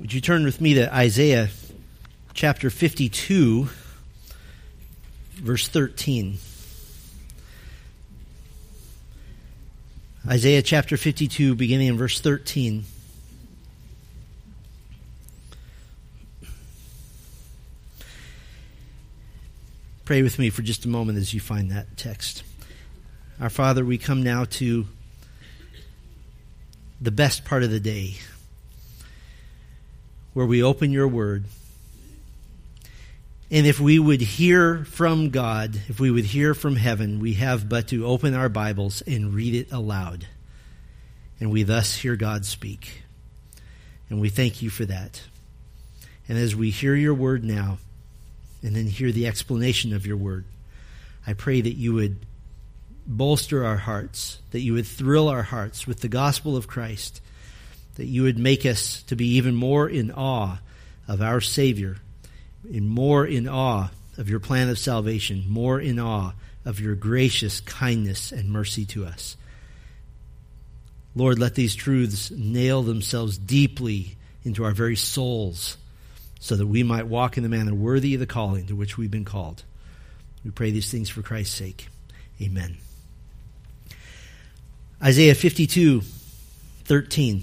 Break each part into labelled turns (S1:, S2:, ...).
S1: Would you turn with me to Isaiah chapter 52, verse 13? Isaiah chapter 52, beginning in verse 13. Pray with me for just a moment as you find that text. Our Father, we come now to the best part of the day where we open your word. And if we would hear from God, if we would hear from heaven, we have but to open our Bibles and read it aloud. And we thus hear God speak. And we thank you for that. And as we hear your word now, and then hear the explanation of your word, I pray that you would bolster our hearts, that you would thrill our hearts with the gospel of Christ, that you would make us to be even more in awe of our Savior, and more in awe of your plan of salvation, more in awe of your gracious kindness and mercy to us. Lord, let these truths nail themselves deeply into our very souls so that we might walk in the manner worthy of the calling to which we've been called. We pray these things for Christ's sake. Amen. Isaiah 52, 13.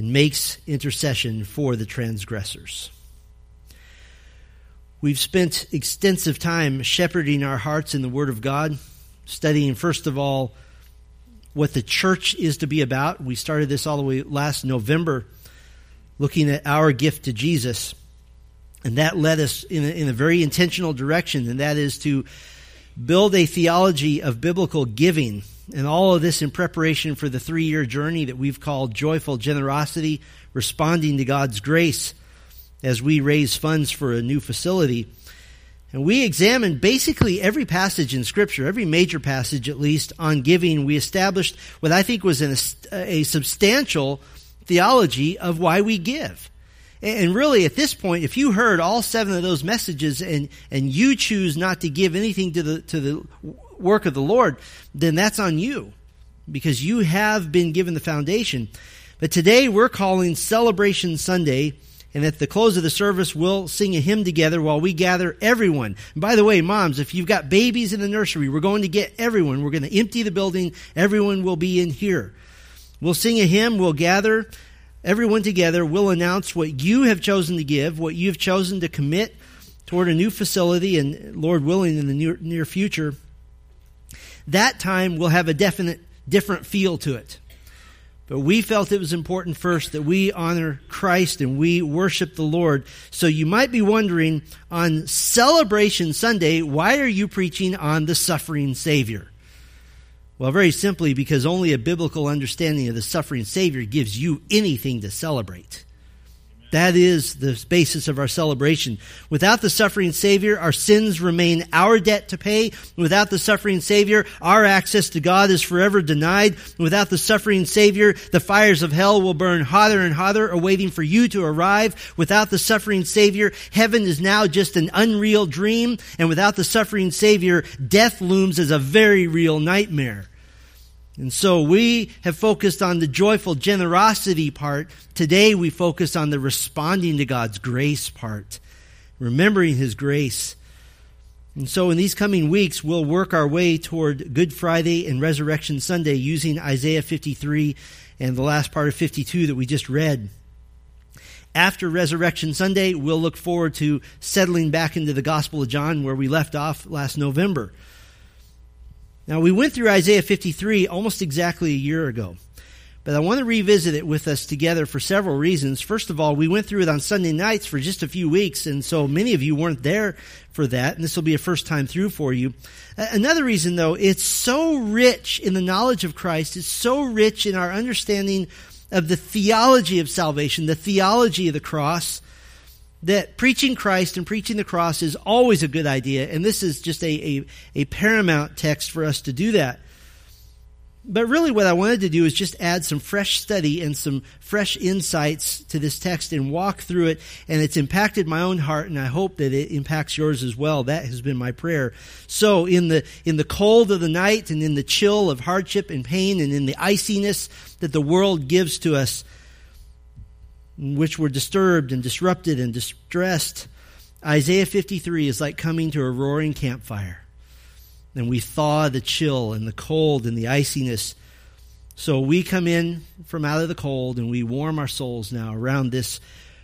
S1: and makes intercession for the transgressors. We've spent extensive time shepherding our hearts in the Word of God, studying, first of all, what the church is to be about. We started this all the way last November, looking at our gift to Jesus. And that led us in a, in a very intentional direction, and that is to build a theology of biblical giving. And all of this in preparation for the three year journey that we've called Joyful Generosity, responding to God's grace as we raise funds for a new facility. And we examined basically every passage in Scripture, every major passage at least, on giving. We established what I think was an, a substantial theology of why we give. And really, at this point, if you heard all seven of those messages and, and you choose not to give anything to the, to the work of the Lord, then that's on you because you have been given the foundation. But today we're calling Celebration Sunday and at the close of the service, we'll sing a hymn together while we gather everyone. And by the way, moms, if you've got babies in the nursery, we're going to get everyone. We're going to empty the building. Everyone will be in here. We'll sing a hymn. We'll gather everyone together. We'll announce what you have chosen to give, what you've chosen to commit toward a new facility, and Lord willing, in the near, near future. That time will have a definite, different feel to it. But we felt it was important first that we honor Christ and we worship the Lord. So you might be wondering on Celebration Sunday, why are you preaching on the suffering Savior? Well, very simply because only a biblical understanding of the suffering Savior gives you anything to celebrate. That is the basis of our celebration. Without the suffering Savior, our sins remain our debt to pay. Without the suffering Savior, our access to God is forever denied. Without the suffering Savior, the fires of hell will burn hotter and hotter, awaiting for you to arrive. Without the suffering Savior, heaven is now just an unreal dream. And without the suffering Savior, death looms as a very real nightmare. And so we have focused on the joyful generosity part. Today we focus on the responding to God's grace part, remembering His grace. And so in these coming weeks, we'll work our way toward Good Friday and Resurrection Sunday using Isaiah 53 and the last part of 52 that we just read. After Resurrection Sunday, we'll look forward to settling back into the Gospel of John where we left off last November. Now, we went through Isaiah 53 almost exactly a year ago, but I want to revisit it with us together for several reasons. First of all, we went through it on Sunday nights for just a few weeks, and so many of you weren't there for that, and this will be a first time through for you. Another reason, though, it's so rich in the knowledge of Christ, it's so rich in our understanding of the theology of salvation, the theology of the cross, that preaching Christ and preaching the cross is always a good idea, and this is just a, a, a, paramount text for us to do that. But really, what I wanted to do is just add some fresh study and some fresh insights to this text and walk through it. And it's impacted my own heart, and I hope that it impacts yours as well. That has been my prayer. So, in the in the cold of the night, and in the chill of hardship and pain, and in the iciness that the world gives to us, which were disturbed and disrupted and distressed, Isaiah 53 is like coming to a roaring campfire. And we thaw the chill and the cold and the iciness. So we come in from out of the cold and we warm our souls now around this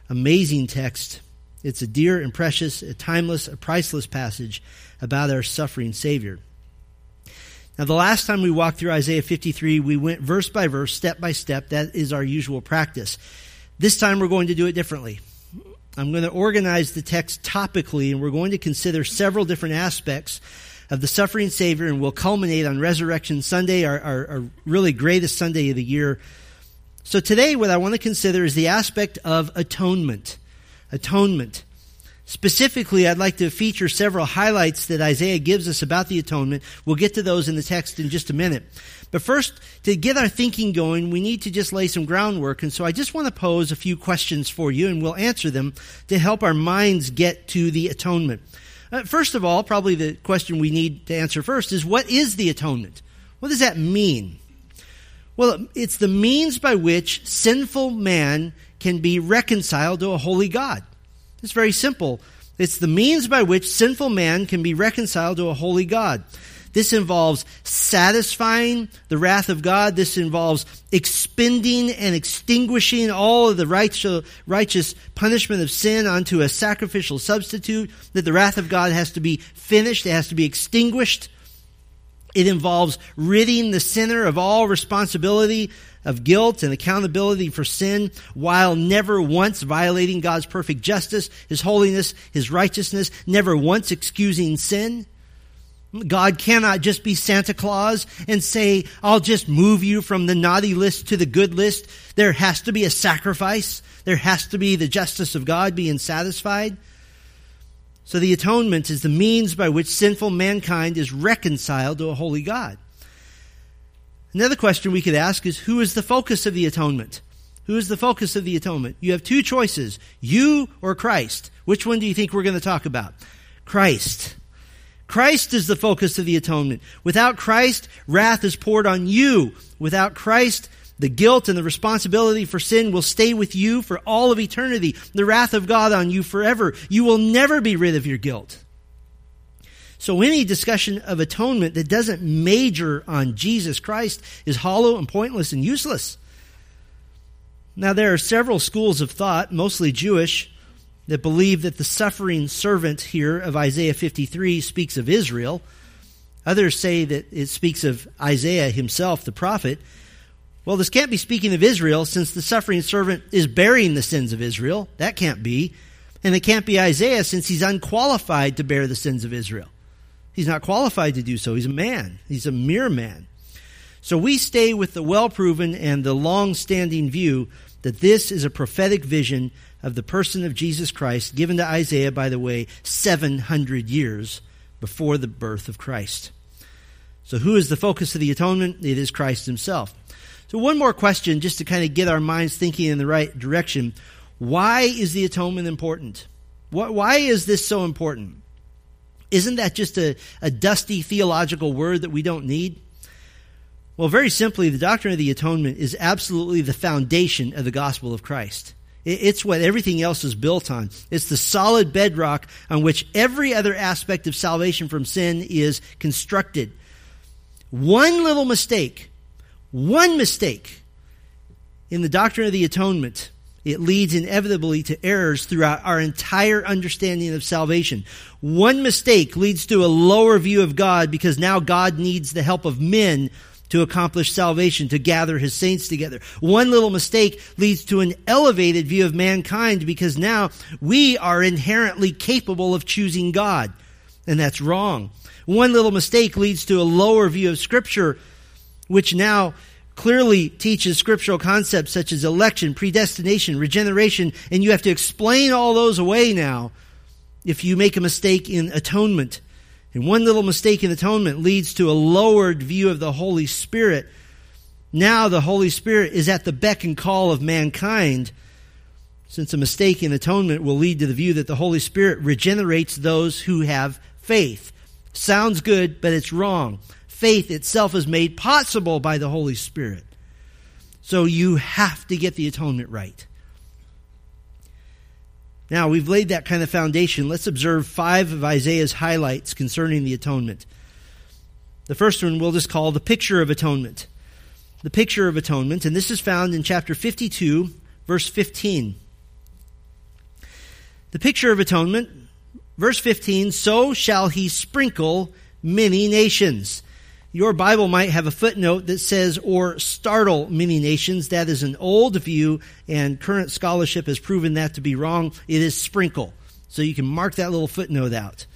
S1: amazing text. It's a dear and precious, a timeless, a priceless passage about our suffering Savior. Now, the last time we walked through Isaiah 53, we went verse by verse, step by step. That is our usual practice. This time we're going to do it differently. I'm going to organize the text topically, and we're going to consider several different aspects of the suffering Savior, and we'll culminate on Resurrection Sunday, our, our, our, really greatest Sunday of the year. So today, what I want to consider is the aspect of atonement. Atonement. Specifically, I'd like to feature several highlights that Isaiah gives us about the atonement. We'll get to those in the text in just a minute. But first, to get our thinking going, we need to just lay some groundwork. And so I just want to pose a few questions for you, and we'll answer them to help our minds get to the atonement. Uh, first of all, probably the question we need to answer first is what is the atonement? What does that mean? Well, it's the means by which sinful man can be reconciled to a holy God. It's very simple. It's the means by which sinful man can be reconciled to a holy God. This involves satisfying the wrath of God. This involves expending and extinguishing all of the righteous punishment of sin onto a sacrificial substitute, that the wrath of God has to be finished, it has to be extinguished. It involves ridding the sinner of all responsibility of guilt and accountability for sin while never once violating God's perfect justice, His holiness, His righteousness, never once excusing sin. God cannot just be Santa Claus and say, I'll just move you from the naughty list to the good list. There has to be a sacrifice. There has to be the justice of God being satisfied. So the atonement is the means by which sinful mankind is reconciled to a holy God. Another question we could ask is who is the focus of the atonement? Who is the focus of the atonement? You have two choices, you or Christ. Which one do you think we're going to talk about? Christ. Christ is the focus of the atonement. Without Christ, wrath is poured on you. Without Christ, the guilt and the responsibility for sin will stay with you for all of eternity. The wrath of God on you forever. You will never be rid of your guilt. So any discussion of atonement that doesn't major on Jesus Christ is hollow and pointless and useless. Now, there are several schools of thought, mostly Jewish, that believe that the suffering servant here of Isaiah 53 speaks of Israel. Others say that it speaks of Isaiah himself, the prophet. Well, this can't be speaking of Israel since the suffering servant is bearing the sins of Israel. That can't be. And it can't be Isaiah since he's unqualified to bear the sins of Israel. He's not qualified to do so. He's a man. He's a mere man. So we stay with the well proven and the long standing view that this is a prophetic vision of the person of Jesus Christ given to Isaiah, by the way, 700 years before the birth of Christ. So who is the focus of the atonement? It is Christ himself. So one more question just to kind of get our minds thinking in the right direction. Why is the atonement important? Why is this so important? Isn't that just a, a dusty theological word that we don't need? Well, very simply, the doctrine of the atonement is absolutely the foundation of the gospel of Christ. It's what everything else is built on. It's the solid bedrock on which every other aspect of salvation from sin is constructed. One little mistake, one mistake in the doctrine of the atonement it leads inevitably to errors throughout our entire understanding of salvation. One mistake leads to a lower view of God because now God needs the help of men to accomplish salvation, to gather his saints together. One little mistake leads to an elevated view of mankind because now we are inherently capable of choosing God. And that's wrong. One little mistake leads to a lower view of scripture, which now clearly teaches scriptural concepts such as election, predestination, regeneration, and you have to explain all those away now if you make a mistake in atonement. And one little mistake in atonement leads to a lowered view of the Holy Spirit. Now the Holy Spirit is at the beck and call of mankind, since a mistake in atonement will lead to the view that the Holy Spirit regenerates those who have faith. Sounds good, but it's wrong faith itself is made possible by the Holy Spirit. So you have to get the atonement right. Now, we've laid that kind of foundation. Let's observe five of Isaiah's highlights concerning the atonement. The first one we'll just call the picture of atonement. The picture of atonement, and this is found in chapter 52, verse 15. The picture of atonement, verse 15, so shall he sprinkle many nations. Your Bible might have a footnote that says, or startle many nations. That is an old view, and current scholarship has proven that to be wrong. It is sprinkle. So you can mark that little footnote out.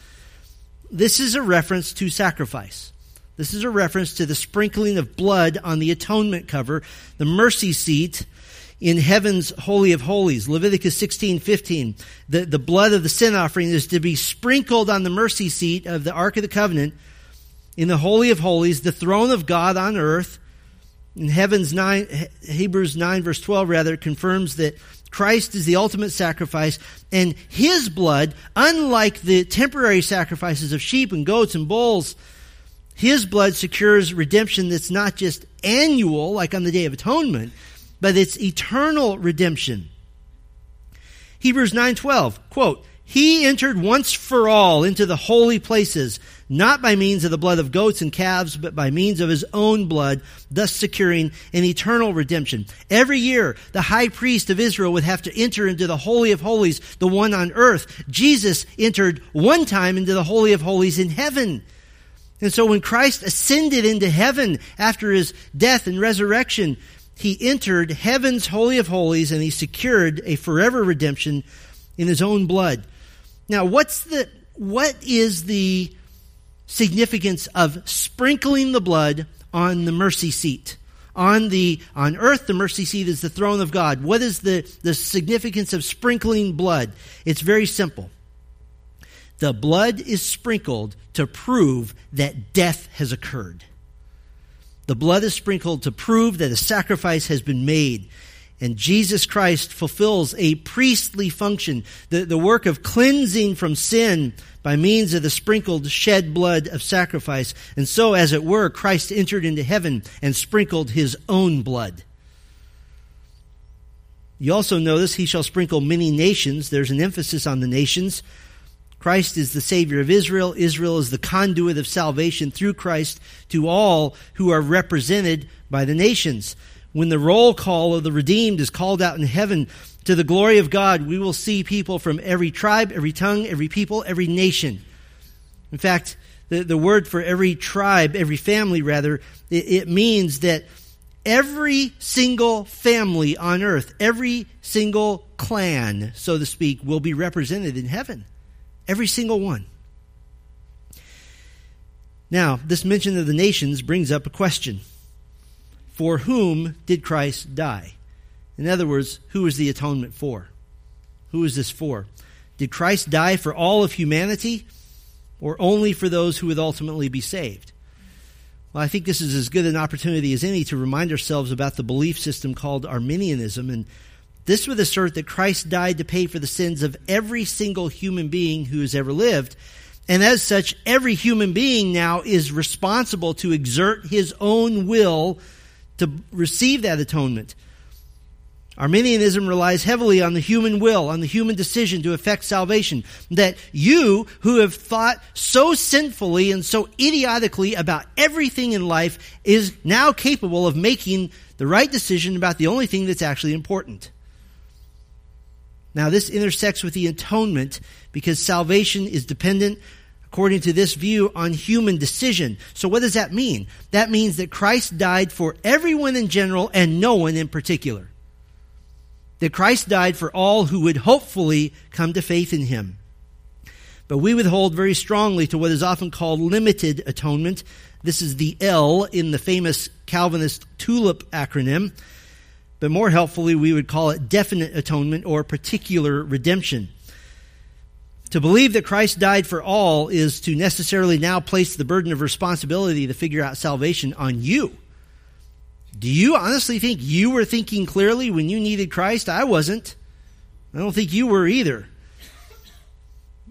S1: This is a reference to sacrifice. This is a reference to the sprinkling of blood on the atonement cover, the mercy seat in heaven's holy of holies. Leviticus 16, 15. The, the blood of the sin offering is to be sprinkled on the mercy seat of the Ark of the Covenant in the Holy of Holies, the throne of God on earth. In Heaven's 9, Hebrews 9 verse 12 rather, confirms that Christ is the ultimate sacrifice, and His blood, unlike the temporary sacrifices of sheep and goats and bulls, His blood secures redemption that's not just annual, like on the Day of Atonement, but it's eternal redemption. Hebrews 9:12, quote, he entered once for all into the holy places, not by means of the blood of goats and calves, but by means of his own blood, thus securing an eternal redemption. Every year, the high priest of Israel would have to enter into the Holy of Holies, the one on earth. Jesus entered one time into the Holy of Holies in heaven. And so when Christ ascended into heaven after his death and resurrection, he entered heaven's Holy of Holies and he secured a forever redemption in his own blood. Now, what's the, what is the significance of sprinkling the blood on the mercy seat? On the, on earth, the mercy seat is the throne of God. What is the, the significance of sprinkling blood? It's very simple. the blood is sprinkled to prove that death has occurred. The blood is sprinkled to prove that a sacrifice has been made. And Jesus Christ fulfills a priestly function, the, the work of cleansing from sin by means of the sprinkled shed blood of sacrifice. And so, as it were, Christ entered into heaven and sprinkled his own blood. You also notice he shall sprinkle many nations. There's an emphasis on the nations. Christ is the Savior of Israel. Israel is the conduit of salvation through Christ to all who are represented by the nations when the roll call of the redeemed is called out in heaven to the glory of God, we will see people from every tribe, every tongue, every people, every nation. In fact, the, the word for every tribe, every family rather, it, it means that every single family on earth, every single clan, so to speak, will be represented in heaven. Every single one. Now, this mention of the nations brings up a question. For whom did Christ die? In other words, who is the atonement for? Who is this for? Did Christ die for all of humanity or only for those who would ultimately be saved? Well, I think this is as good an opportunity as any to remind ourselves about the belief system called Arminianism. And this would assert that Christ died to pay for the sins of every single human being who has ever lived. And as such, every human being now is responsible to exert his own will to receive that atonement. Arminianism relies heavily on the human will, on the human decision to effect salvation. That you, who have thought so sinfully and so idiotically about everything in life, is now capable of making the right decision about the only thing that's actually important. Now, this intersects with the atonement because salvation is dependent according to this view, on human decision. So what does that mean? That means that Christ died for everyone in general and no one in particular. That Christ died for all who would hopefully come to faith in him. But we would hold very strongly to what is often called limited atonement. This is the L in the famous Calvinist TULIP acronym. But more helpfully, we would call it definite atonement or particular redemption. To believe that Christ died for all is to necessarily now place the burden of responsibility to figure out salvation on you. Do you honestly think you were thinking clearly when you needed Christ? I wasn't. I don't think you were either.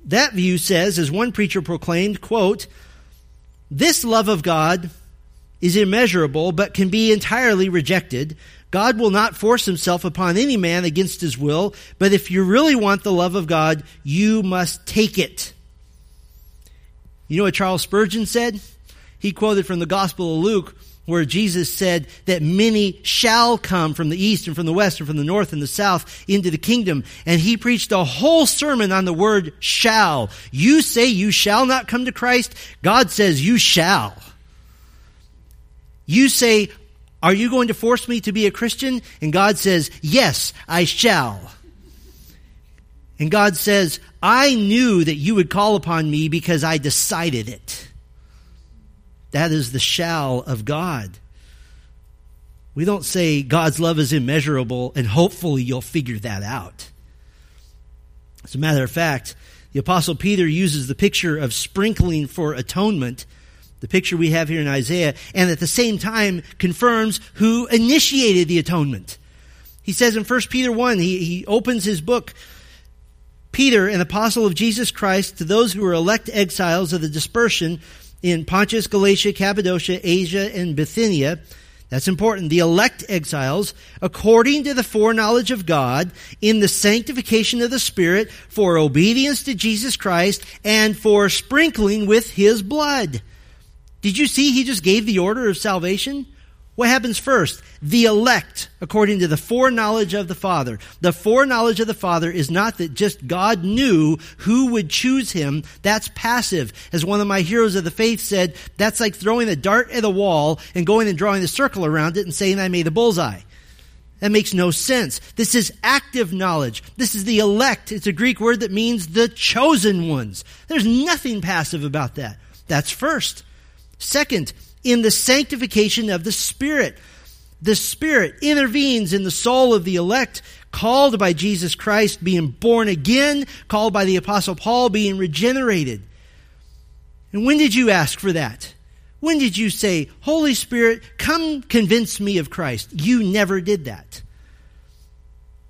S1: That view says, as one preacher proclaimed, quote, this love of God is immeasurable but can be entirely rejected. God will not force himself upon any man against his will, but if you really want the love of God, you must take it. You know what Charles Spurgeon said? He quoted from the Gospel of Luke where Jesus said that many shall come from the east and from the west and from the north and the south into the kingdom. And he preached a whole sermon on the word shall. You say you shall not come to Christ. God says you shall. You say, are you going to force me to be a Christian? And God says, Yes, I shall. And God says, I knew that you would call upon me because I decided it. That is the shall of God. We don't say God's love is immeasurable and hopefully you'll figure that out. As a matter of fact, the Apostle Peter uses the picture of sprinkling for atonement the picture we have here in Isaiah, and at the same time confirms who initiated the atonement. He says in 1 Peter 1, he, he opens his book, Peter, an apostle of Jesus Christ, to those who are elect exiles of the dispersion in Pontus, Galatia, Cappadocia, Asia, and Bithynia. That's important. The elect exiles, according to the foreknowledge of God, in the sanctification of the Spirit, for obedience to Jesus Christ, and for sprinkling with His blood. Did you see he just gave the order of salvation? What happens first? The elect, according to the foreknowledge of the Father. The foreknowledge of the Father is not that just God knew who would choose him. That's passive. As one of my heroes of the faith said, that's like throwing a dart at a wall and going and drawing a circle around it and saying, I made a bullseye. That makes no sense. This is active knowledge. This is the elect. It's a Greek word that means the chosen ones. There's nothing passive about that. That's first. Second, in the sanctification of the Spirit. The Spirit intervenes in the soul of the elect, called by Jesus Christ, being born again, called by the Apostle Paul, being regenerated. And when did you ask for that? When did you say, Holy Spirit, come convince me of Christ? You never did that.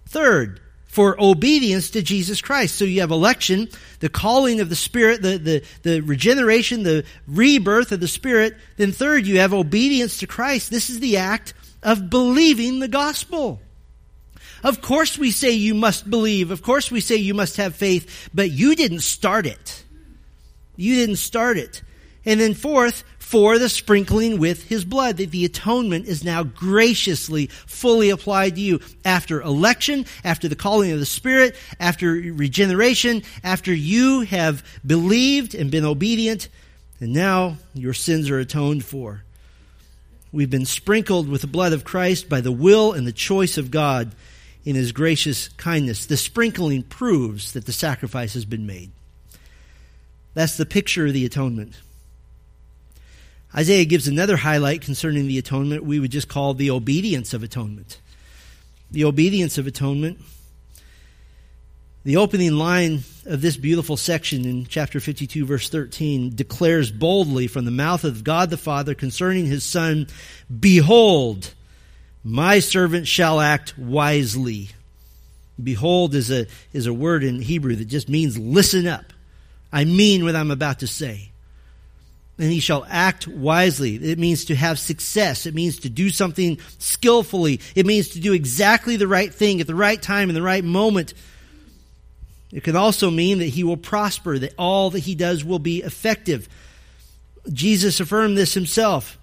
S1: Third, for obedience to Jesus Christ. So you have election, the calling of the Spirit, the, the, the regeneration, the rebirth of the Spirit. Then third, you have obedience to Christ. This is the act of believing the gospel. Of course we say you must believe. Of course we say you must have faith, but you didn't start it. You didn't start it. And then fourth, for the sprinkling with his blood, that the atonement is now graciously, fully applied to you after election, after the calling of the Spirit, after regeneration, after you have believed and been obedient, and now your sins are atoned for. We've been sprinkled with the blood of Christ by the will and the choice of God in his gracious kindness. The sprinkling proves that the sacrifice has been made. That's the picture of the atonement. Isaiah gives another highlight concerning the atonement we would just call the obedience of atonement. The obedience of atonement. The opening line of this beautiful section in chapter 52, verse 13, declares boldly from the mouth of God the Father concerning his Son Behold, my servant shall act wisely. Behold is a, is a word in Hebrew that just means listen up. I mean what I'm about to say and he shall act wisely. It means to have success. It means to do something skillfully. It means to do exactly the right thing at the right time in the right moment. It can also mean that he will prosper, that all that he does will be effective. Jesus affirmed this himself.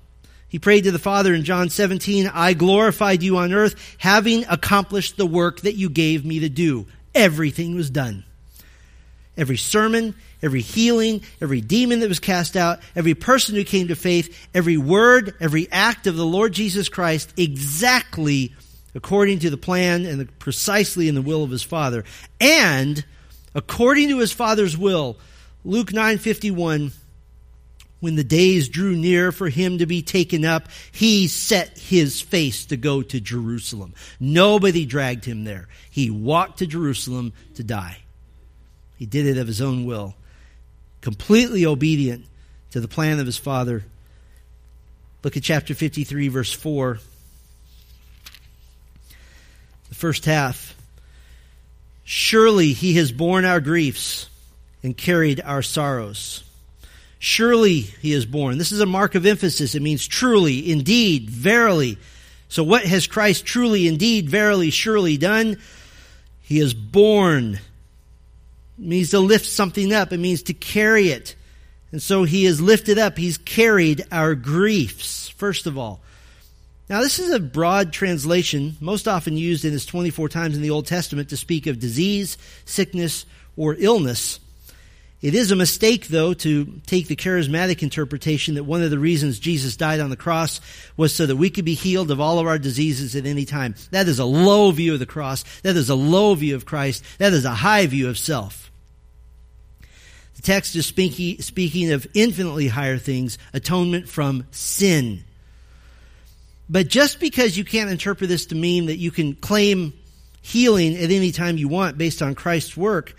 S1: He prayed to the Father in John 17, I glorified you on earth, having accomplished the work that you gave me to do. Everything was done. Every sermon, every healing, every demon that was cast out, every person who came to faith, every word, every act of the Lord Jesus Christ exactly according to the plan and the, precisely in the will of his Father. And according to his Father's will, Luke 9:51 when the days drew near for him to be taken up, he set his face to go to Jerusalem. Nobody dragged him there. He walked to Jerusalem to die. He did it of his own will completely obedient to the plan of his father. Look at chapter 53, verse 4. The first half. Surely he has borne our griefs and carried our sorrows. Surely he has borne. This is a mark of emphasis. It means truly, indeed, verily. So what has Christ truly, indeed, verily, surely done? He has borne it means to lift something up. It means to carry it. And so he is lifted up. He's carried our griefs, first of all. Now, this is a broad translation, most often used in this 24 times in the Old Testament to speak of disease, sickness, or illness. It is a mistake, though, to take the charismatic interpretation that one of the reasons Jesus died on the cross was so that we could be healed of all of our diseases at any time. That is a low view of the cross. That is a low view of Christ. That is a high view of self The text is speaking, speaking of infinitely higher things, atonement from sin. But just because you can't interpret this to mean that you can claim healing at any time you want based on Christ's work,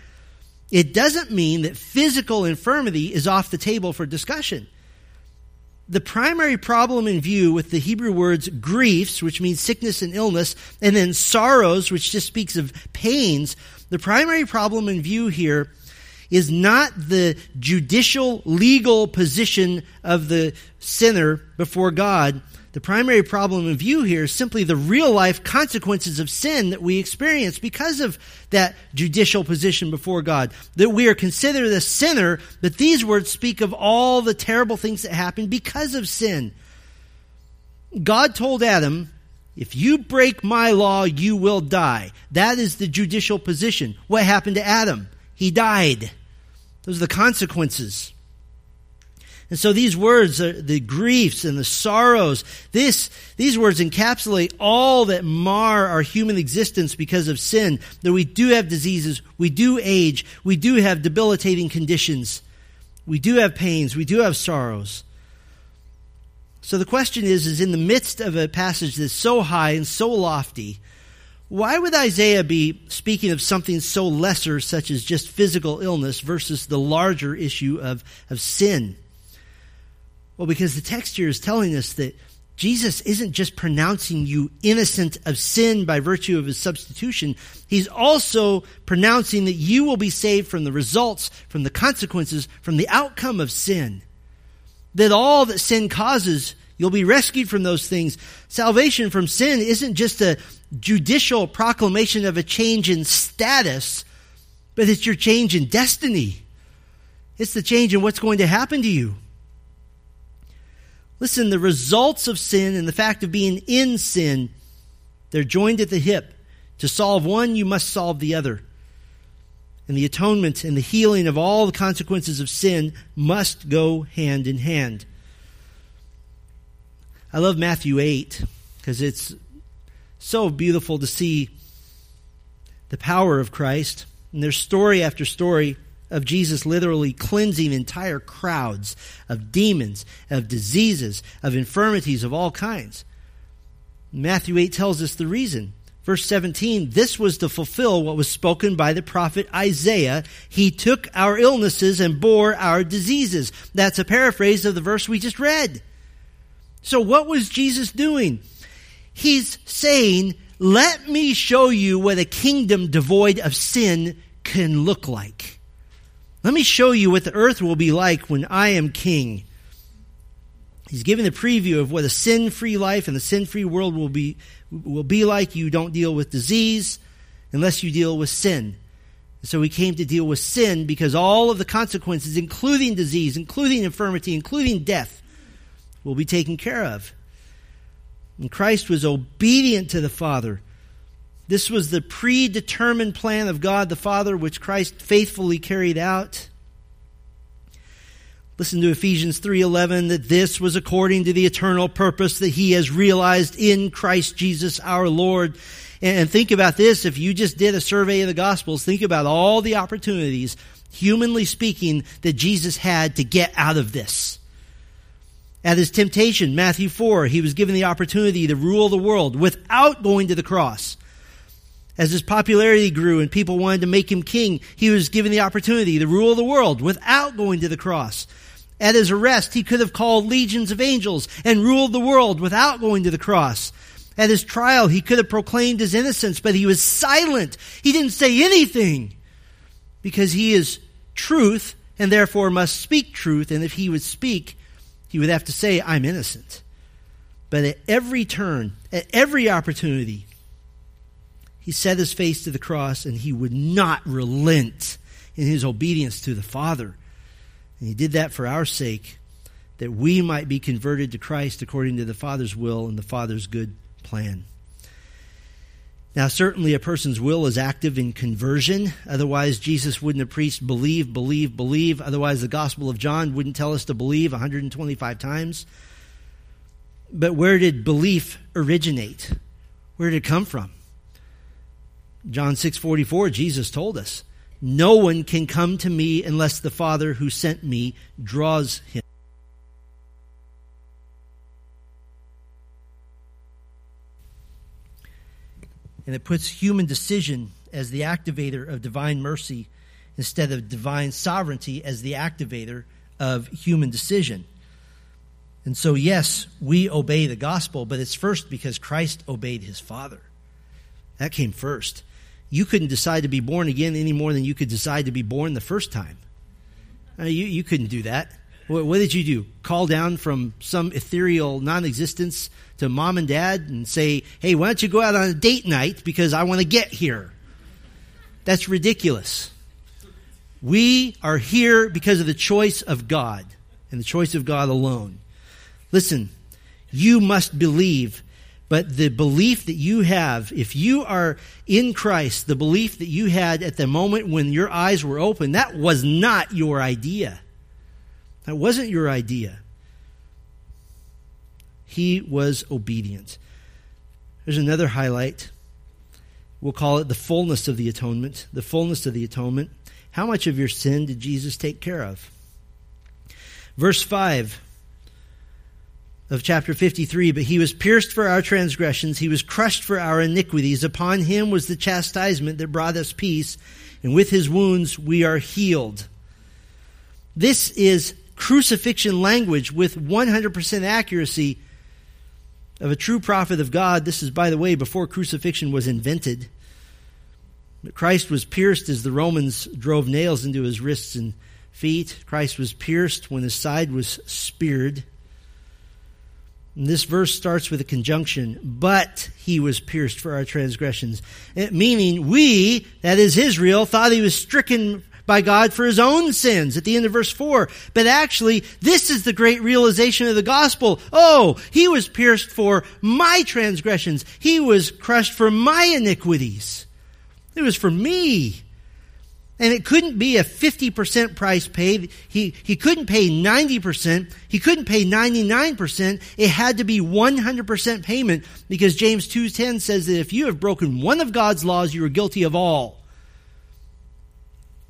S1: it doesn't mean that physical infirmity is off the table for discussion. The primary problem in view with the Hebrew words griefs, which means sickness and illness, and then sorrows, which just speaks of pains, the primary problem in view here is not the judicial legal position of the sinner before God. The primary problem in view here is simply the real life consequences of sin that we experience because of that judicial position before God. That we are considered a sinner, but these words speak of all the terrible things that happen because of sin. God told Adam, if you break my law, you will die. That is the judicial position. What happened to Adam? He died. Those are the consequences. And so these words, are the griefs and the sorrows, this, these words encapsulate all that mar our human existence because of sin. That we do have diseases, we do age, we do have debilitating conditions, we do have pains, we do have sorrows. So the question is, is in the midst of a passage that's so high and so lofty, Why would Isaiah be speaking of something so lesser, such as just physical illness, versus the larger issue of, of sin? Well, because the text here is telling us that Jesus isn't just pronouncing you innocent of sin by virtue of his substitution. He's also pronouncing that you will be saved from the results, from the consequences, from the outcome of sin. That all that sin causes, you'll be rescued from those things. Salvation from sin isn't just a judicial proclamation of a change in status, but it's your change in destiny. It's the change in what's going to happen to you. Listen, the results of sin and the fact of being in sin, they're joined at the hip. To solve one, you must solve the other. And the atonement and the healing of all the consequences of sin must go hand in hand. I love Matthew 8 because it's so beautiful to see the power of Christ. And there's story after story of Jesus literally cleansing entire crowds of demons, of diseases, of infirmities of all kinds. Matthew 8 tells us the reason. Verse 17, this was to fulfill what was spoken by the prophet Isaiah. He took our illnesses and bore our diseases. That's a paraphrase of the verse we just read. So what was Jesus doing? He's saying, let me show you what a kingdom devoid of sin can look like. Let me show you what the earth will be like when I am king. He's giving the preview of what a sin-free life and the sin-free world will be, will be like. You don't deal with disease unless you deal with sin. So he came to deal with sin because all of the consequences, including disease, including infirmity, including death, will be taken care of. And Christ was obedient to the Father. This was the predetermined plan of God the Father, which Christ faithfully carried out. Listen to Ephesians 3:11 that this was according to the eternal purpose that he has realized in Christ Jesus our Lord. And think about this, if you just did a survey of the gospels, think about all the opportunities, humanly speaking, that Jesus had to get out of this. At his temptation, Matthew 4, he was given the opportunity to rule the world without going to the cross. As his popularity grew and people wanted to make him king, he was given the opportunity to rule the world without going to the cross. At his arrest, he could have called legions of angels and ruled the world without going to the cross. At his trial, he could have proclaimed his innocence, but he was silent. He didn't say anything because he is truth and therefore must speak truth. And if he would speak, he would have to say, I'm innocent. But at every turn, at every opportunity, he set his face to the cross and he would not relent in his obedience to the Father. And he did that for our sake, that we might be converted to Christ according to the Father's will and the Father's good plan. Now, certainly a person's will is active in conversion. Otherwise, Jesus wouldn't have preached believe, believe, believe. Otherwise, the Gospel of John wouldn't tell us to believe 125 times. But where did belief originate? Where did it come from? John 6:44 Jesus told us, "No one can come to me unless the Father who sent me draws him." and it puts human decision as the activator of divine mercy instead of divine sovereignty as the activator of human decision. And so, yes, we obey the gospel, but it's first because Christ obeyed his Father. That came first. You couldn't decide to be born again any more than you could decide to be born the first time. Uh, you, you couldn't do that. What, what did you do? Call down from some ethereal non existence to mom and dad and say, hey, why don't you go out on a date night because I want to get here? That's ridiculous. We are here because of the choice of God and the choice of God alone. Listen, you must believe, but the belief that you have, if you are in Christ, the belief that you had at the moment when your eyes were open, that was not your idea. That wasn't your idea. He was obedient. There's another highlight. We'll call it the fullness of the atonement. The fullness of the atonement. How much of your sin did Jesus take care of? Verse 5 of chapter 53, but he was pierced for our transgressions, he was crushed for our iniquities. Upon him was the chastisement that brought us peace, and with his wounds we are healed. This is crucifixion language with 100% accuracy of a true prophet of God. This is, by the way, before crucifixion was invented. Christ was pierced as the Romans drove nails into his wrists and feet. Christ was pierced when his side was speared. And this verse starts with a conjunction, but he was pierced for our transgressions. Eh, meaning, we, that is Israel, thought he was stricken by God for his own sins at the end of verse 4. But actually, this is the great realization of the gospel. Oh, he was pierced for my transgressions. He was crushed for my iniquities. It was for me. And it couldn't be a 50% price paid. He, he couldn't pay 90%. He couldn't pay 99%. It had to be 100% payment because James 2.10 says that if you have broken one of God's laws, you are guilty of all.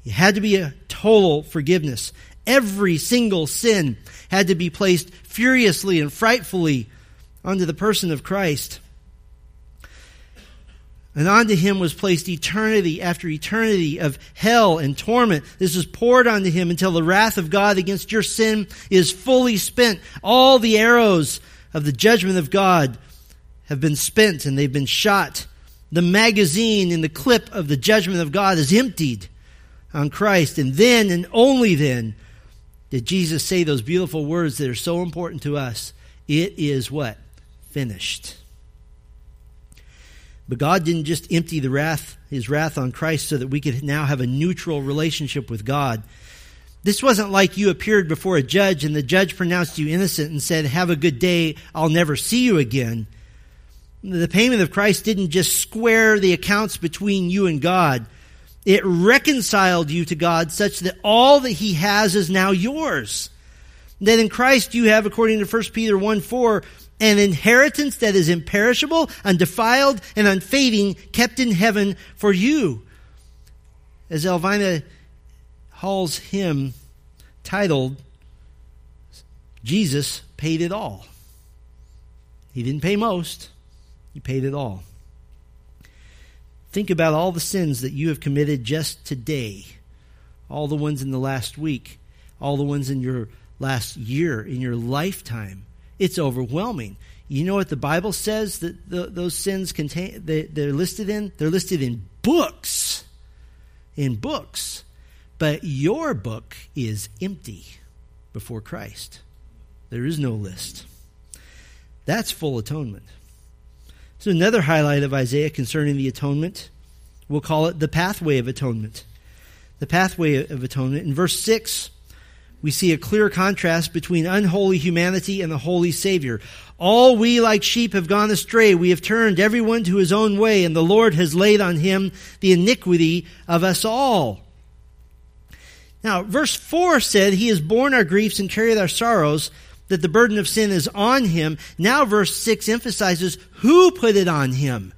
S1: It had to be a total forgiveness. Every single sin had to be placed furiously and frightfully onto the person of Christ. And onto him was placed eternity after eternity of hell and torment. This is poured onto him until the wrath of God against your sin is fully spent. All the arrows of the judgment of God have been spent and they've been shot. The magazine in the clip of the judgment of God is emptied on Christ. And then and only then did Jesus say those beautiful words that are so important to us. It is what? Finished. But God didn't just empty the wrath, his wrath on Christ so that we could now have a neutral relationship with God. This wasn't like you appeared before a judge and the judge pronounced you innocent and said, have a good day, I'll never see you again. The payment of Christ didn't just square the accounts between you and God. It reconciled you to God such that all that he has is now yours. That in Christ you have, according to 1 Peter 1 4, an inheritance that is imperishable, undefiled, and unfading, kept in heaven for you. As Elvina Hall's hymn titled, Jesus paid it all. He didn't pay most, he paid it all. Think about all the sins that you have committed just today, all the ones in the last week, all the ones in your last year, in your lifetime it's overwhelming. You know what the Bible says that the, those sins contain? They, they're listed in. They're listed in books, in books. But your book is empty before Christ. There is no list. That's full atonement. So another highlight of Isaiah concerning the atonement, we'll call it the pathway of atonement. The pathway of atonement. In verse 6, we see a clear contrast between unholy humanity and the holy Savior. All we like sheep have gone astray. We have turned everyone to his own way, and the Lord has laid on him the iniquity of us all. Now, verse 4 said, He has borne our griefs and carried our sorrows, that the burden of sin is on him. Now, verse 6 emphasizes who put it on him.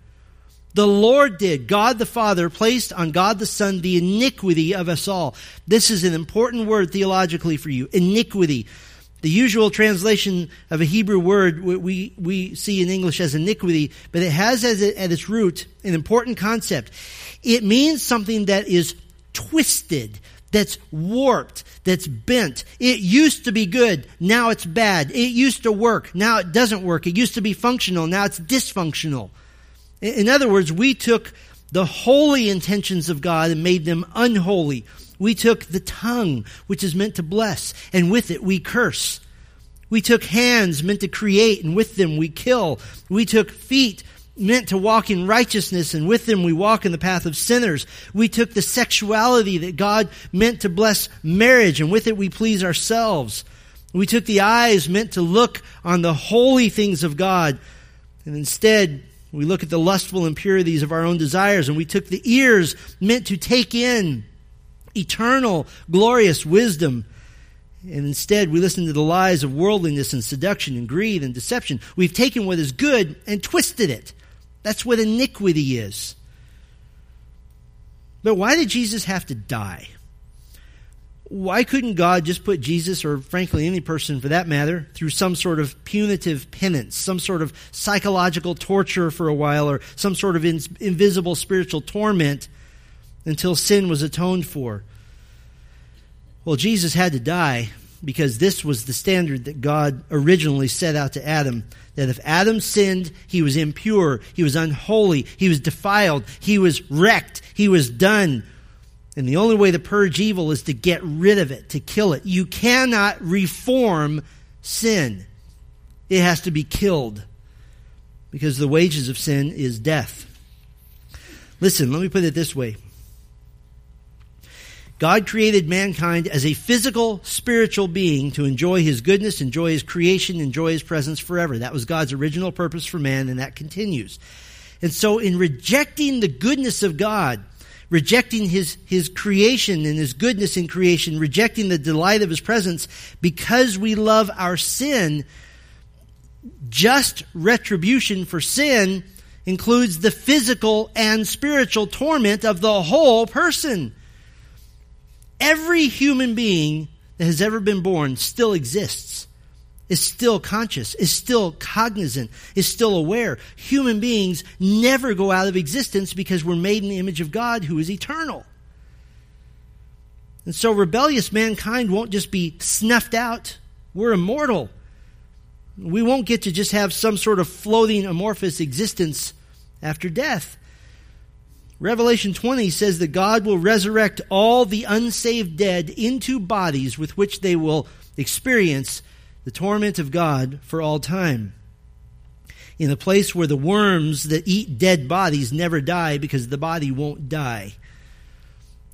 S1: The Lord did. God the Father placed on God the Son the iniquity of us all. This is an important word theologically for you. Iniquity. The usual translation of a Hebrew word we, we see in English as iniquity, but it has as it, at its root an important concept. It means something that is twisted, that's warped, that's bent. It used to be good, now it's bad. It used to work, now it doesn't work. It used to be functional, now it's dysfunctional. In other words, we took the holy intentions of God and made them unholy. We took the tongue, which is meant to bless, and with it we curse. We took hands meant to create, and with them we kill. We took feet meant to walk in righteousness, and with them we walk in the path of sinners. We took the sexuality that God meant to bless marriage, and with it we please ourselves. We took the eyes meant to look on the holy things of God, and instead we look at the lustful impurities of our own desires, and we took the ears meant to take in eternal, glorious wisdom. And instead, we listen to the lies of worldliness and seduction and greed and deception. We've taken what is good and twisted it. That's what iniquity is. But why did Jesus have to die? Why couldn't God just put Jesus, or frankly any person for that matter, through some sort of punitive penance, some sort of psychological torture for a while, or some sort of in, invisible spiritual torment until sin was atoned for? Well, Jesus had to die because this was the standard that God originally set out to Adam. That if Adam sinned, he was impure, he was unholy, he was defiled, he was wrecked, he was done and the only way to purge evil is to get rid of it, to kill it. You cannot reform sin. It has to be killed because the wages of sin is death. Listen, let me put it this way. God created mankind as a physical, spiritual being to enjoy his goodness, enjoy his creation, enjoy his presence forever. That was God's original purpose for man, and that continues. And so, in rejecting the goodness of God, rejecting his, his creation and his goodness in creation, rejecting the delight of his presence, because we love our sin, just retribution for sin includes the physical and spiritual torment of the whole person. Every human being that has ever been born still exists is still conscious, is still cognizant, is still aware. Human beings never go out of existence because we're made in the image of God who is eternal. And so rebellious mankind won't just be snuffed out. We're immortal. We won't get to just have some sort of floating amorphous existence after death. Revelation 20 says that God will resurrect all the unsaved dead into bodies with which they will experience the torment of God for all time. In a place where the worms that eat dead bodies never die because the body won't die.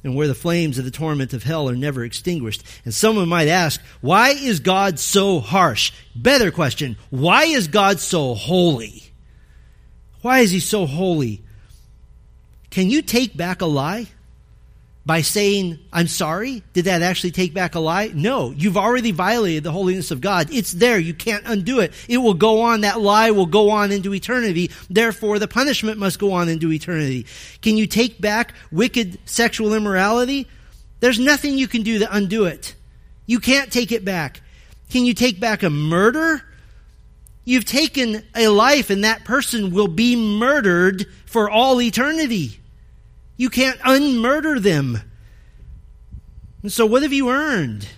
S1: And where the flames of the torment of hell are never extinguished. And someone might ask, why is God so harsh? Better question, why is God so holy? Why is he so holy? Can you take back a lie? By saying, I'm sorry? Did that actually take back a lie? No. You've already violated the holiness of God. It's there. You can't undo it. It will go on. That lie will go on into eternity. Therefore, the punishment must go on into eternity. Can you take back wicked sexual immorality? There's nothing you can do to undo it. You can't take it back. Can you take back a murder? You've taken a life and that person will be murdered for all eternity. You can't unmurder them. And so, what have you earned?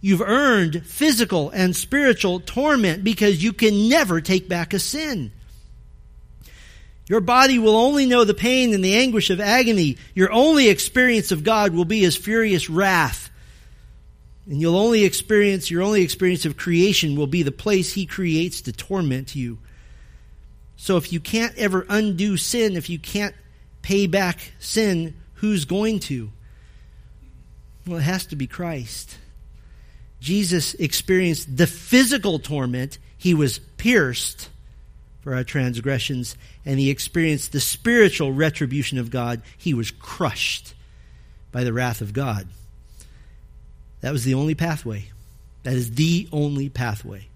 S1: You've earned physical and spiritual torment because you can never take back a sin. Your body will only know the pain and the anguish of agony. Your only experience of God will be his furious wrath. And you'll only experience, your only experience of creation will be the place he creates to torment you. So if you can't ever undo sin, if you can't pay back sin, who's going to? Well, it has to be Christ. Jesus experienced the physical torment. He was pierced for our transgressions, and he experienced the spiritual retribution of God. He was crushed by the wrath of God. That was the only pathway. That is the only pathway.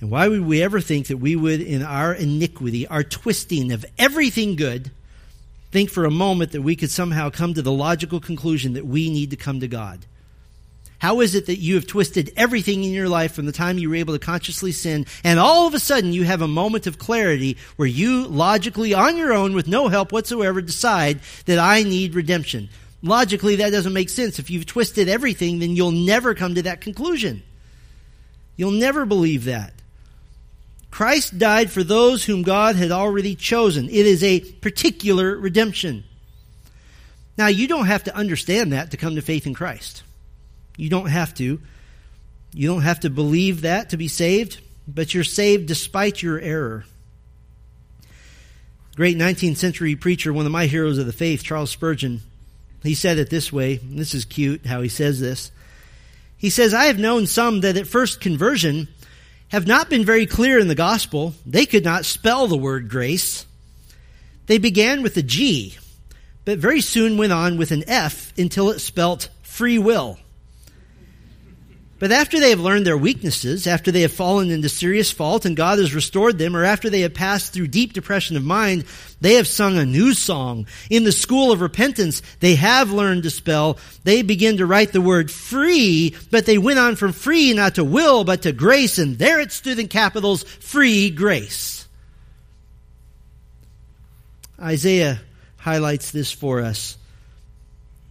S1: And why would we ever think that we would, in our iniquity, our twisting of everything good, think for a moment that we could somehow come to the logical conclusion that we need to come to God? How is it that you have twisted everything in your life from the time you were able to consciously sin, and all of a sudden you have a moment of clarity where you logically, on your own, with no help whatsoever, decide that I need redemption? Logically, that doesn't make sense. If you've twisted everything, then you'll never come to that conclusion. You'll never believe that. Christ died for those whom God had already chosen. It is a particular redemption. Now, you don't have to understand that to come to faith in Christ. You don't have to. You don't have to believe that to be saved, but you're saved despite your error. Great 19th century preacher, one of my heroes of the faith, Charles Spurgeon, he said it this way. This is cute how he says this. He says, I have known some that at first conversion have not been very clear in the gospel. They could not spell the word grace. They began with a G, but very soon went on with an F until it spelt free will. But after they have learned their weaknesses, after they have fallen into serious fault and God has restored them, or after they have passed through deep depression of mind, they have sung a new song. In the school of repentance, they have learned to spell. They begin to write the word free, but they went on from free not to will, but to grace, and there it stood in capitals, free grace. Isaiah highlights this for us.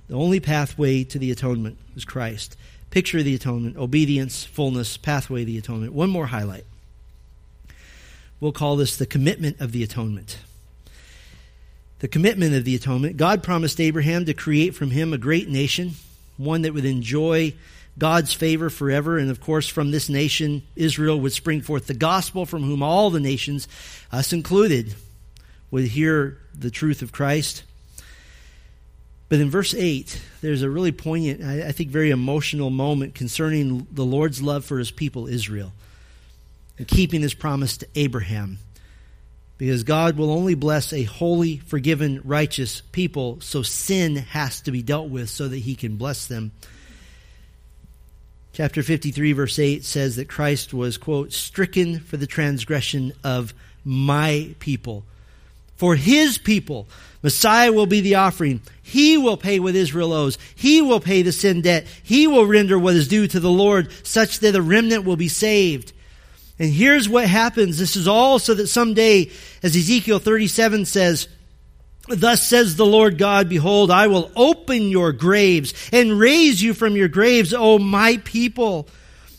S1: The only pathway to the atonement is Christ. Picture of the atonement, obedience, fullness, pathway of the atonement. One more highlight. We'll call this the commitment of the atonement. The commitment of the atonement. God promised Abraham to create from him a great nation, one that would enjoy God's favor forever. And of course, from this nation, Israel would spring forth the gospel from whom all the nations, us included, would hear the truth of Christ. But in verse 8, there's a really poignant, I think very emotional moment concerning the Lord's love for his people, Israel, and keeping his promise to Abraham. Because God will only bless a holy, forgiven, righteous people, so sin has to be dealt with so that he can bless them. Chapter 53, verse 8 says that Christ was, quote, stricken for the transgression of my people. For his people Messiah will be the offering. He will pay what Israel owes. He will pay the sin debt. He will render what is due to the Lord such that a remnant will be saved. And here's what happens. This is all so that someday, as Ezekiel 37 says, Thus says the Lord God, behold, I will open your graves and raise you from your graves, O my people.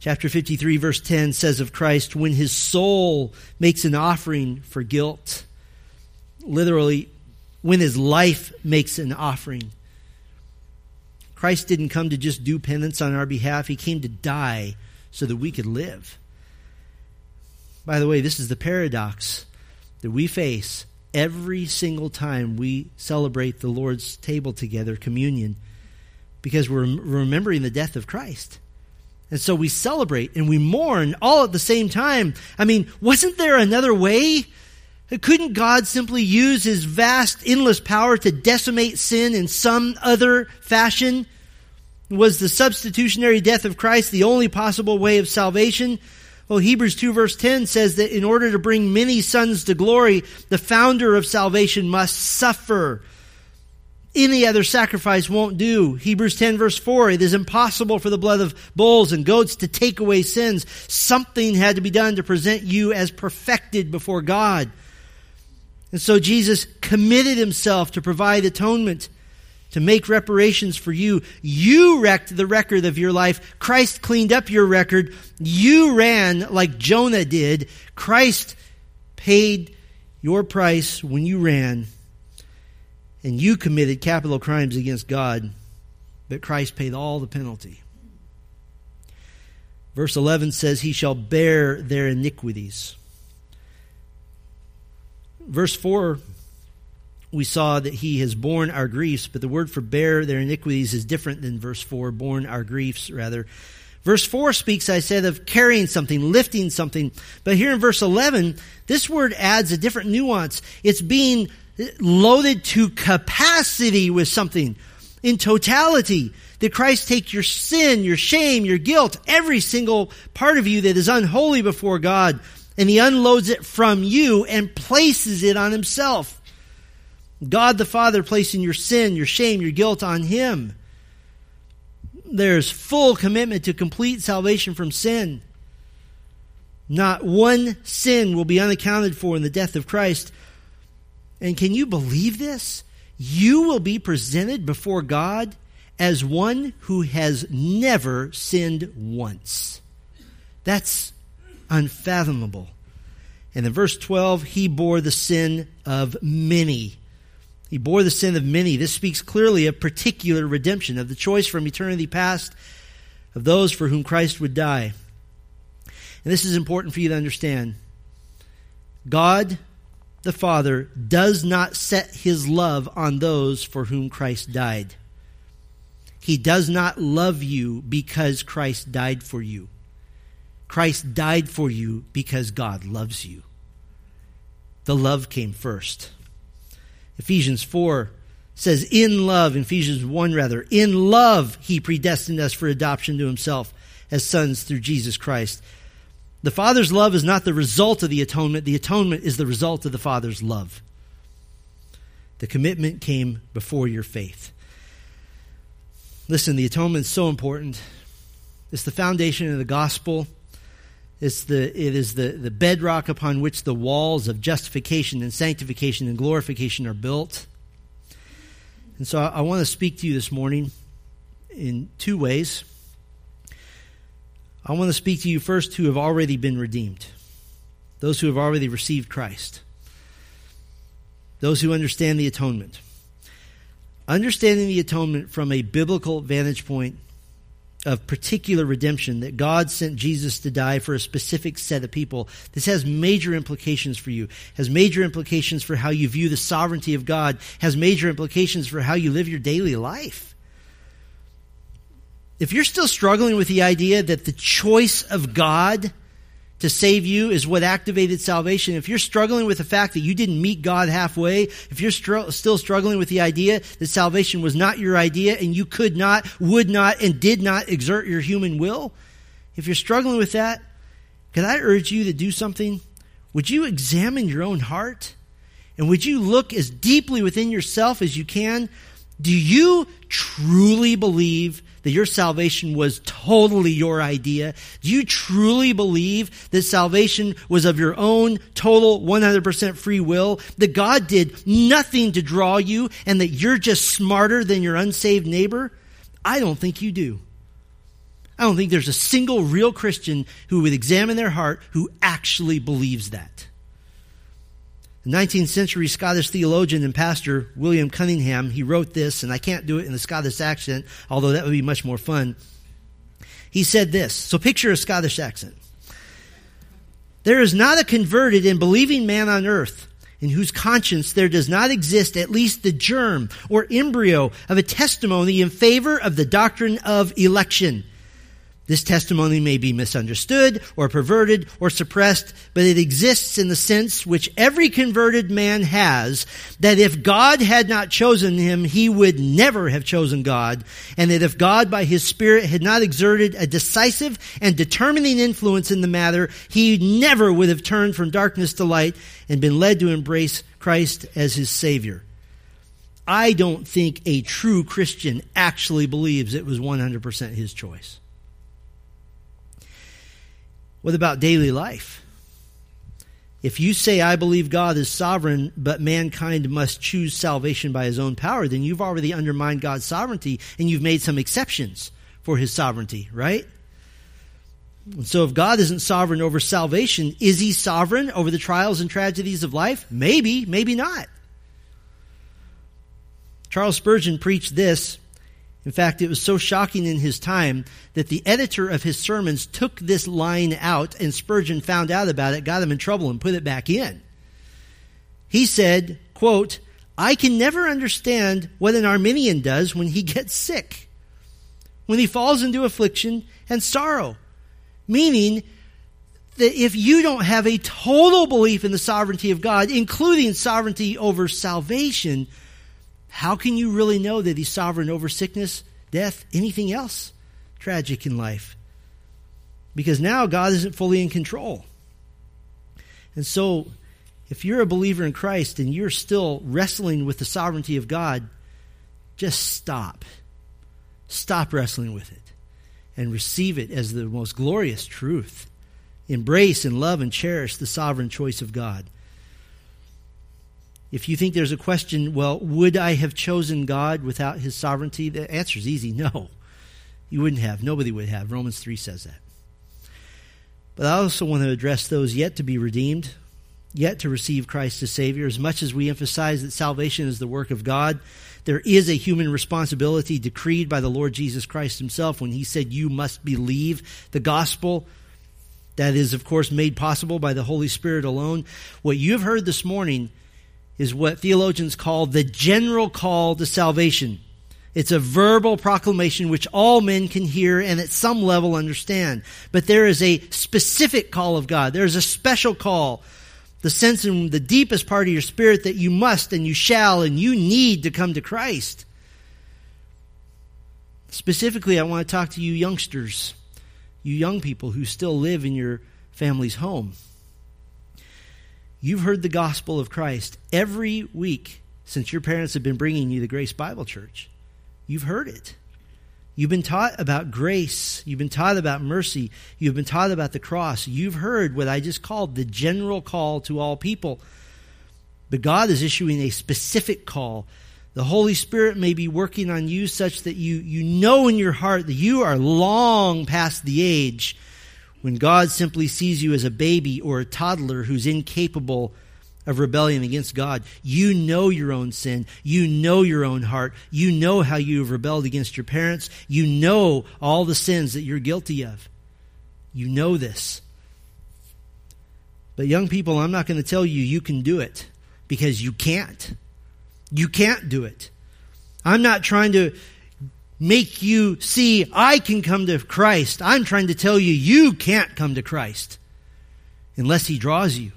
S1: Chapter 53, verse 10 says of Christ, when his soul makes an offering for guilt, literally, when his life makes an offering. Christ didn't come to just do penance on our behalf, he came to die so that we could live. By the way, this is the paradox that we face every single time we celebrate the Lord's table together, communion, because we're remembering the death of Christ. And so we celebrate and we mourn all at the same time. I mean, wasn't there another way? Couldn't God simply use his vast, endless power to decimate sin in some other fashion? Was the substitutionary death of Christ the only possible way of salvation? Well, Hebrews 2 verse 10 says that in order to bring many sons to glory, the founder of salvation must suffer any other sacrifice won't do. Hebrews 10 verse 4, it is impossible for the blood of bulls and goats to take away sins. Something had to be done to present you as perfected before God. And so Jesus committed himself to provide atonement, to make reparations for you. You wrecked the record of your life. Christ cleaned up your record. You ran like Jonah did. Christ paid your price when you ran and you committed capital crimes against God, but Christ paid all the penalty. Verse 11 says, He shall bear their iniquities. Verse 4, we saw that He has borne our griefs, but the word for bear their iniquities is different than verse 4, borne our griefs, rather. Verse 4 speaks, I said, of carrying something, lifting something. But here in verse 11, this word adds a different nuance. It's being loaded to capacity with something in totality. Did Christ take your sin, your shame, your guilt, every single part of you that is unholy before God, and He unloads it from you and places it on Himself? God the Father placing your sin, your shame, your guilt on Him. There's full commitment to complete salvation from sin. Not one sin will be unaccounted for in the death of Christ. And can you believe this? You will be presented before God as one who has never sinned once. That's unfathomable. And in verse 12, he bore the sin of many. He bore the sin of many. This speaks clearly of particular redemption, of the choice from eternity past, of those for whom Christ would die. And this is important for you to understand. God the Father does not set his love on those for whom Christ died. He does not love you because Christ died for you. Christ died for you because God loves you. The love came first. Ephesians 4 says, In love, Ephesians 1 rather, in love he predestined us for adoption to himself as sons through Jesus Christ. The Father's love is not the result of the atonement, the atonement is the result of the Father's love. The commitment came before your faith. Listen, the atonement is so important. It's the foundation of the gospel. It's the, it is the, the bedrock upon which the walls of justification and sanctification and glorification are built. And so I, I want to speak to you this morning in two ways. I want to speak to you first who have already been redeemed, those who have already received Christ, those who understand the atonement. Understanding the atonement from a biblical vantage point of particular redemption, that God sent Jesus to die for a specific set of people, this has major implications for you, has major implications for how you view the sovereignty of God, has major implications for how you live your daily life. If you're still struggling with the idea that the choice of God to save you is what activated salvation. If you're struggling with the fact that you didn't meet God halfway, if you're still struggling with the idea that salvation was not your idea and you could not, would not, and did not exert your human will, if you're struggling with that, could I urge you to do something? Would you examine your own heart? And would you look as deeply within yourself as you can? Do you truly believe that your salvation was totally your idea? Do you truly believe that salvation was of your own total 100% free will? That God did nothing to draw you and that you're just smarter than your unsaved neighbor? I don't think you do. I don't think there's a single real Christian who would examine their heart who actually believes that. The 19th century Scottish theologian and pastor William Cunningham, he wrote this, and I can't do it in the Scottish accent, although that would be much more fun. He said this. So picture a Scottish accent. There is not a converted and believing man on earth in whose conscience there does not exist at least the germ or embryo of a testimony in favor of the doctrine of election. This testimony may be misunderstood or perverted or suppressed, but it exists in the sense which every converted man has that if God had not chosen him, he would never have chosen God, and that if God by his Spirit had not exerted a decisive and determining influence in the matter, he never would have turned from darkness to light and been led to embrace Christ as his Savior. I don't think a true Christian actually believes it was 100% his choice. What about daily life? If you say, I believe God is sovereign, but mankind must choose salvation by his own power, then you've already undermined God's sovereignty and you've made some exceptions for his sovereignty, right? And so if God isn't sovereign over salvation, is he sovereign over the trials and tragedies of life? Maybe, maybe not. Charles Spurgeon preached this in fact, it was so shocking in his time that the editor of his sermons took this line out and Spurgeon found out about it, got him in trouble and put it back in. He said, quote, I can never understand what an Arminian does when he gets sick, when he falls into affliction and sorrow. Meaning that if you don't have a total belief in the sovereignty of God, including sovereignty over salvation, how can you really know that He's sovereign over sickness, death, anything else tragic in life? Because now God isn't fully in control. And so, if you're a believer in Christ and you're still wrestling with the sovereignty of God, just stop. Stop wrestling with it and receive it as the most glorious truth. Embrace and love and cherish the sovereign choice of God. If you think there's a question, well, would I have chosen God without his sovereignty? The answer is easy no. You wouldn't have. Nobody would have. Romans 3 says that. But I also want to address those yet to be redeemed, yet to receive Christ as Savior. As much as we emphasize that salvation is the work of God, there is a human responsibility decreed by the Lord Jesus Christ himself when he said, You must believe the gospel That is, of course, made possible by the Holy Spirit alone. What you have heard this morning is what theologians call the general call to salvation. It's a verbal proclamation which all men can hear and at some level understand. But there is a specific call of God. There is a special call. The sense in the deepest part of your spirit that you must and you shall and you need to come to Christ. Specifically, I want to talk to you youngsters, you young people who still live in your family's home. You've heard the gospel of Christ every week since your parents have been bringing you the Grace Bible Church. You've heard it. You've been taught about grace. You've been taught about mercy. You've been taught about the cross. You've heard what I just called the general call to all people. But God is issuing a specific call. The Holy Spirit may be working on you such that you, you know in your heart that you are long past the age when God simply sees you as a baby or a toddler who's incapable of rebellion against God. You know your own sin. You know your own heart. You know how you have rebelled against your parents. You know all the sins that you're guilty of. You know this. But, young people, I'm not going to tell you you can do it because you can't. You can't do it. I'm not trying to make you see I can come to Christ. I'm trying to tell you you can't come to Christ unless He draws you.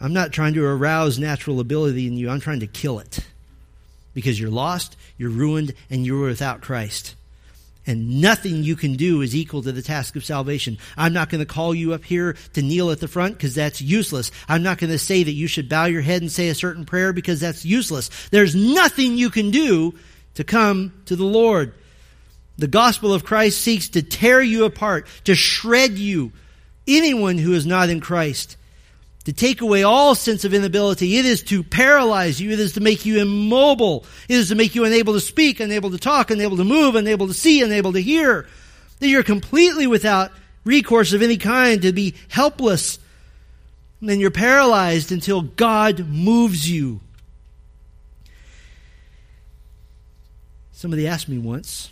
S1: I'm not trying to arouse natural ability in you. I'm trying to kill it. Because you're lost, you're ruined, and you're without Christ. And nothing you can do is equal to the task of salvation. I'm not going to call you up here to kneel at the front because that's useless. I'm not going to say that you should bow your head and say a certain prayer because that's useless. There's nothing you can do to come to the Lord. The gospel of Christ seeks to tear you apart, to shred you. Anyone who is not in Christ to take away all sense of inability. It is to paralyze you. It is to make you immobile. It is to make you unable to speak, unable to talk, unable to move, unable to see, unable to hear. That you're completely without recourse of any kind, to be helpless. And then you're paralyzed until God moves you. Somebody asked me once,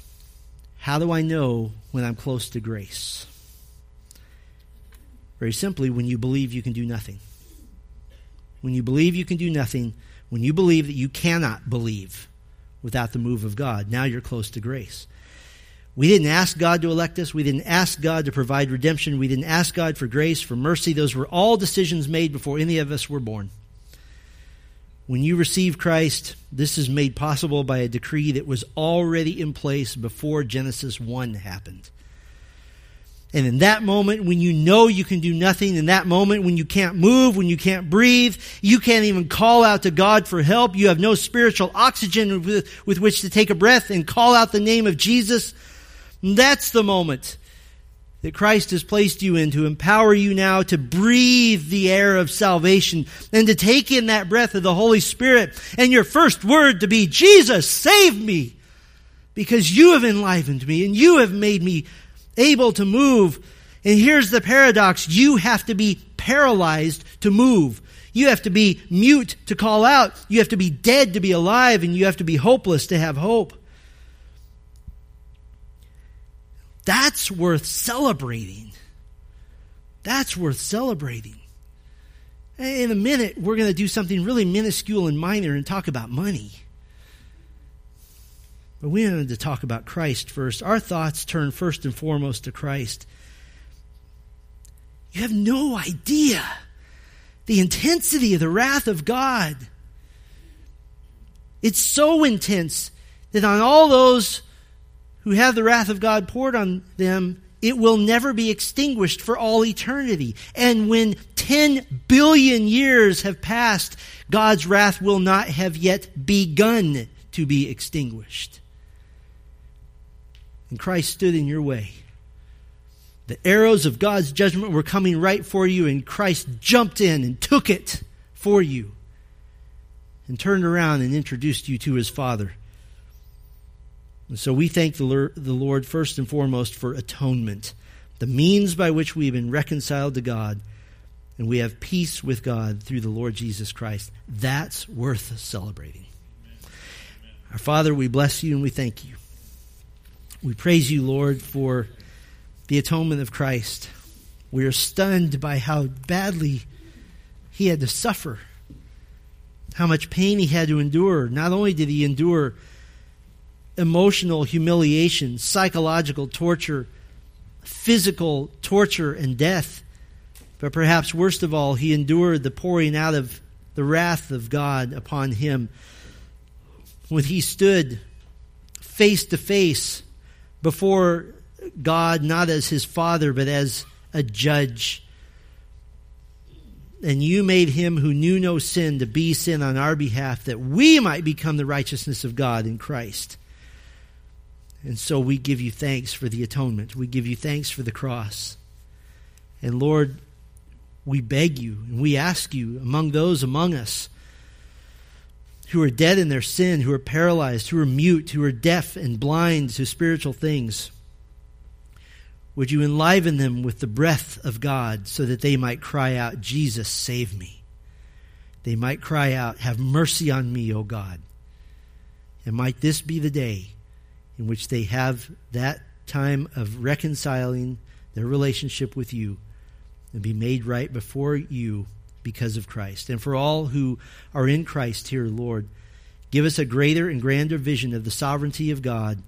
S1: How do I know when I'm close to grace? Very simply, when you believe you can do nothing. When you believe you can do nothing, when you believe that you cannot believe without the move of God, now you're close to grace. We didn't ask God to elect us. We didn't ask God to provide redemption. We didn't ask God for grace, for mercy. Those were all decisions made before any of us were born. When you receive Christ, this is made possible by a decree that was already in place before Genesis 1 happened. And in that moment, when you know you can do nothing, in that moment when you can't move, when you can't breathe, you can't even call out to God for help, you have no spiritual oxygen with, with which to take a breath and call out the name of Jesus, that's the moment that Christ has placed you in to empower you now to breathe the air of salvation and to take in that breath of the Holy Spirit and your first word to be, Jesus, save me because you have enlivened me and you have made me able to move. And here's the paradox. You have to be paralyzed to move. You have to be mute to call out. You have to be dead to be alive, and you have to be hopeless to have hope. That's worth celebrating. That's worth celebrating. In a minute, we're going to do something really minuscule and minor and talk about money. But we wanted to talk about Christ first. Our thoughts turn first and foremost to Christ. You have no idea the intensity of the wrath of God. It's so intense that on all those who have the wrath of God poured on them, it will never be extinguished for all eternity. And when 10 billion years have passed, God's wrath will not have yet begun to be extinguished and Christ stood in your way. The arrows of God's judgment were coming right for you, and Christ jumped in and took it for you and turned around and introduced you to his Father. And so we thank the Lord first and foremost for atonement, the means by which we have been reconciled to God and we have peace with God through the Lord Jesus Christ. That's worth celebrating. Our Father, we bless you and we thank you. We praise you, Lord, for the atonement of Christ. We are stunned by how badly he had to suffer, how much pain he had to endure. Not only did he endure emotional humiliation, psychological torture, physical torture and death, but perhaps worst of all, he endured the pouring out of the wrath of God upon him when he stood face to face before God, not as his father, but as a judge. And you made him who knew no sin to be sin on our behalf, that we might become the righteousness of God in Christ. And so we give you thanks for the atonement. We give you thanks for the cross. And Lord, we beg you and we ask you among those among us who are dead in their sin, who are paralyzed, who are mute, who are deaf and blind to spiritual things, would you enliven them with the breath of God so that they might cry out, Jesus, save me? They might cry out, Have mercy on me, O God. And might this be the day in which they have that time of reconciling their relationship with you and be made right before you because of Christ. And for all who are in Christ here, Lord, give us a greater and grander vision of the sovereignty of God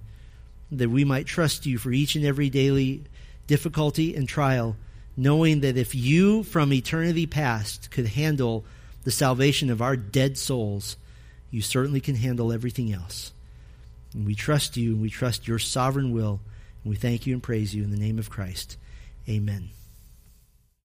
S1: that we might trust you for each and every daily difficulty and trial, knowing that if you from eternity past could handle the salvation of our dead souls, you certainly can handle everything else. And we trust you, and we trust your sovereign will, and we thank you and praise you in the name of Christ. Amen.